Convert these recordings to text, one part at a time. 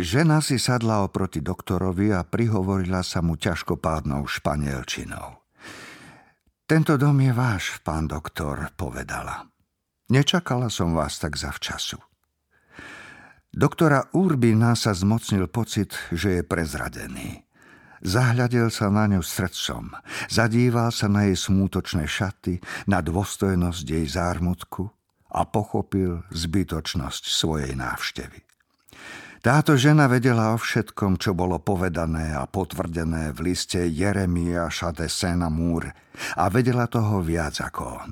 Žena si sadla oproti doktorovi a prihovorila sa mu ťažkopádnou španielčinou. Tento dom je váš, pán doktor, povedala. Nečakala som vás tak zavčasu. Doktora Urbina sa zmocnil pocit, že je prezradený. Zahľadil sa na ňu srdcom, zadíval sa na jej smútočné šaty, na dôstojnosť jej zármutku a pochopil zbytočnosť svojej návštevy. Táto žena vedela o všetkom, čo bolo povedané a potvrdené v liste Jeremiáša de Saint-Amour a vedela toho viac ako on.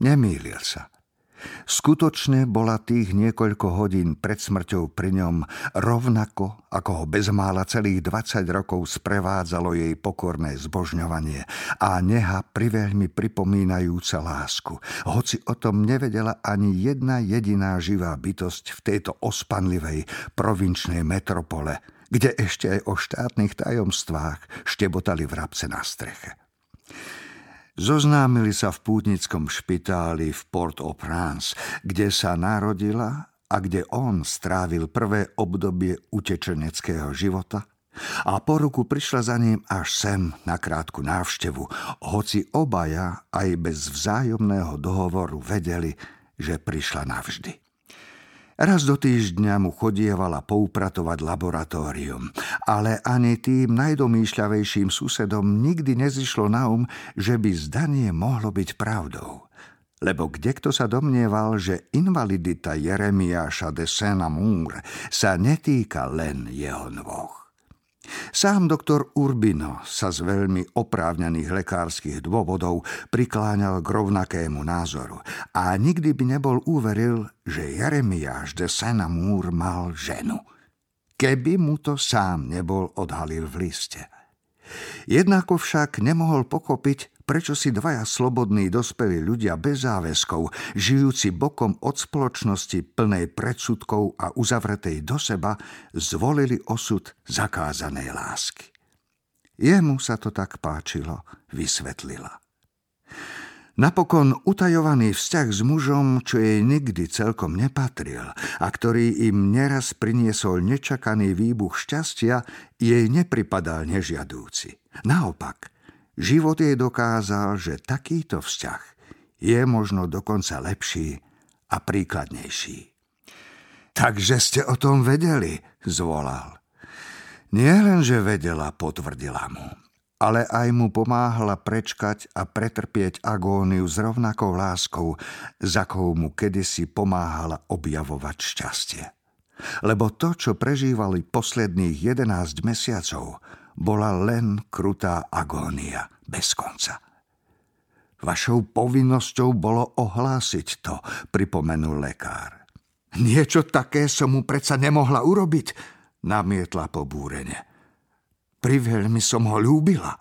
Nemýlil sa. Skutočne bola tých niekoľko hodín pred smrťou pri ňom rovnako, ako ho bezmála celých 20 rokov sprevádzalo jej pokorné zbožňovanie a neha priveľmi pripomínajúca lásku, hoci o tom nevedela ani jedna jediná živá bytosť v tejto ospanlivej provinčnej metropole, kde ešte aj o štátnych tajomstvách štebotali vrabce na streche. Zoznámili sa v pútnickom špitáli v Port-au-Prince, kde sa narodila a kde on strávil prvé obdobie utečeneckého života a po ruku prišla za ním až sem na krátku návštevu, hoci obaja aj bez vzájomného dohovoru vedeli, že prišla navždy. Raz do týždňa mu chodievala poupratovať laboratórium, ale ani tým najdomýšľavejším susedom nikdy nezišlo na um, že by zdanie mohlo byť pravdou. Lebo kdekto sa domnieval, že invalidita Jeremiáša de Saint-Amour sa netýka len jeho nôh. Sám doktor Urbino sa z veľmi oprávnených lekárskych dôvodov prikláňal k rovnakému názoru a nikdy by nebol uveril, že Jeremiáš de Saint-Amour mal ženu. Keby mu to sám nebol odhalil v liste. Jednako však nemohol pochopiť, prečo si dvaja slobodní dospelí ľudia bez záväzkov, žijúci bokom od spoločnosti plnej predsudkov a uzavretej do seba, zvolili osud zakázanej lásky. Jemu sa to tak páčilo, vysvetlila. Napokon utajovaný vzťah s mužom, čo jej nikdy celkom nepatril a ktorý im neraz priniesol nečakaný výbuch šťastia, jej nepripadal nežiadúci. Naopak, Život jej dokázal, že takýto vzťah je možno dokonca lepší a príkladnejší. Takže ste o tom vedeli, zvolal. Nie len, že vedela, potvrdila mu, ale aj mu pomáhala prečkať a pretrpieť agóniu s rovnakou láskou, za akou mu kedysi pomáhala objavovať šťastie. Lebo to, čo prežívali posledných 11 mesiacov, bola len krutá agónia bez konca. Vašou povinnosťou bolo ohlásiť to, pripomenul lekár. Niečo také som mu predsa nemohla urobiť, namietla pobúrene. Priveľmi som ho ľúbila.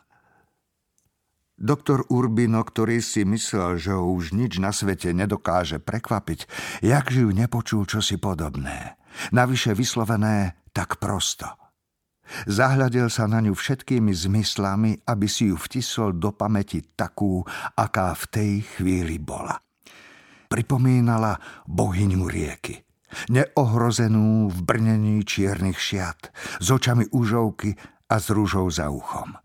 Doktor Urbino, ktorý si myslel, že ho už nič na svete nedokáže prekvapiť, jak živ nepočul čosi podobné. Navyše vyslovené tak prosto – Zahľadil sa na ňu všetkými zmyslami, aby si ju vtisol do pamäti takú, aká v tej chvíli bola. Pripomínala bohyňu rieky, neohrozenú v brnení čiernych šiat, s očami užovky a s rúžou za uchom.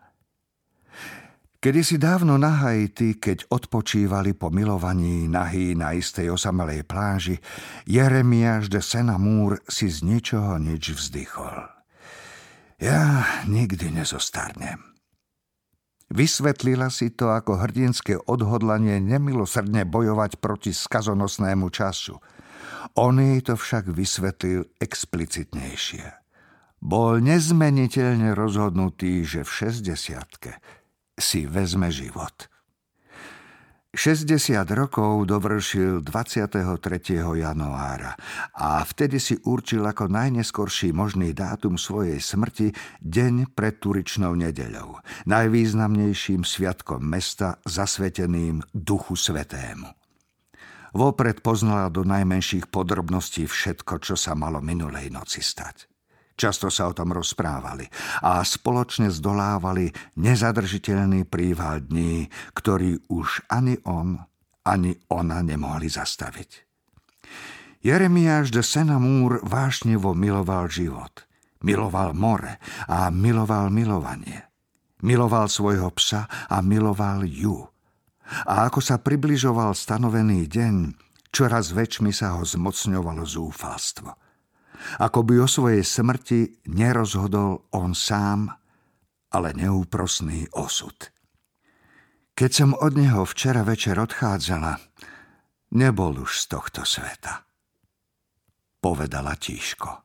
Kedy si dávno na Haiti, keď odpočívali po milovaní nahý na istej osamelej pláži, Jeremiáš de Senamúr si z ničoho nič vzdychol. Ja nikdy nezostarnem. Vysvetlila si to ako hrdinské odhodlanie nemilosrdne bojovať proti skazonosnému času. On jej to však vysvetlil explicitnejšie. Bol nezmeniteľne rozhodnutý, že v 60 si vezme život. 60 rokov dovršil 23. januára a vtedy si určil ako najneskorší možný dátum svojej smrti deň pred Turičnou nedeľou, najvýznamnejším sviatkom mesta zasveteným Duchu Svetému. Vopred poznala do najmenších podrobností všetko, čo sa malo minulej noci stať. Často sa o tom rozprávali a spoločne zdolávali nezadržiteľný príval dní, ktorý už ani on, ani ona nemohli zastaviť. Jeremiáš de Senamúr vášnevo miloval život. Miloval more a miloval milovanie. Miloval svojho psa a miloval ju. A ako sa približoval stanovený deň, čoraz väčšmi sa ho zmocňovalo zúfalstvo. Ako by o svojej smrti nerozhodol on sám, ale neúprosný osud. Keď som od neho včera večer odchádzala, nebol už z tohto sveta povedala tíško.